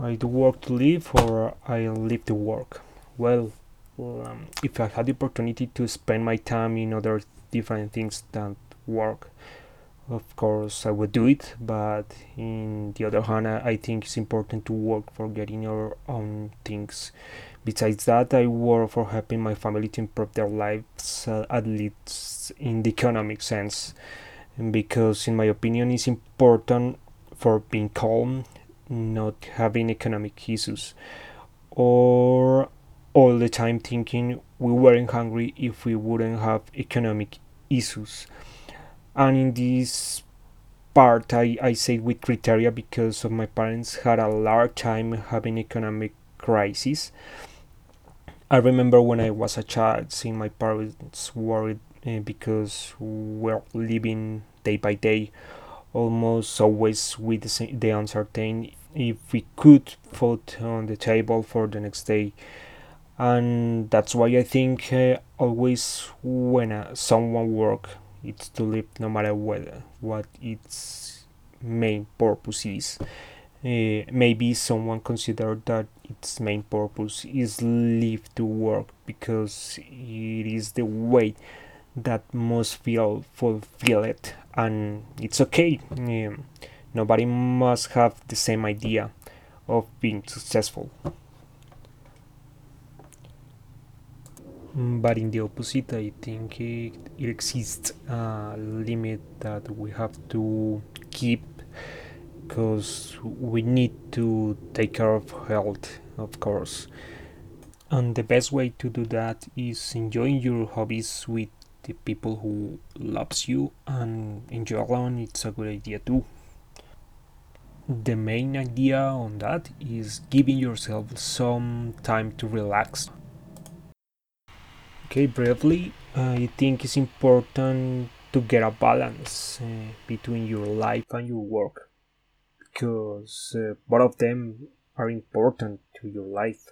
I do work to live or I live to work? Well, um, if I had the opportunity to spend my time in other different things than work, of course I would do it. But in the other hand, I, think it's important to work for getting your own things. Besides that, I work for helping my family to improve their lives, uh, at least in the economic sense, because in my opinion, it's important for being calm, not having economic issues, or all the time thinking we weren't hungry if we wouldn't have economic issues. And in this part, I, I say with criteria because of my parents had a large time having economic crisis. I remember when I was a child seeing my parents worried uh, because we're living day by day, almost always with the uncertain if we could put on the table for the next day and that's why I think uh, always when uh, someone work, it's to live no matter what what its main purpose is. Uh, maybe someone consider that its main purpose is live to work because it is the way that must feel fulfilled and it's okay. Um, nobody must have the same idea of being successful. Mm, But in the opposite, I think it, it exists a limit that we have to keep because we need to take care of health, of course. And the best way to do that is enjoying your hobbies with the people who loves you and enjoy alone. It's a good idea too. The main idea on that is giving yourself some time to relax Okay, briefly, I think it's important to get a balance uh, between your life and your work because uh, both of them are important to your life.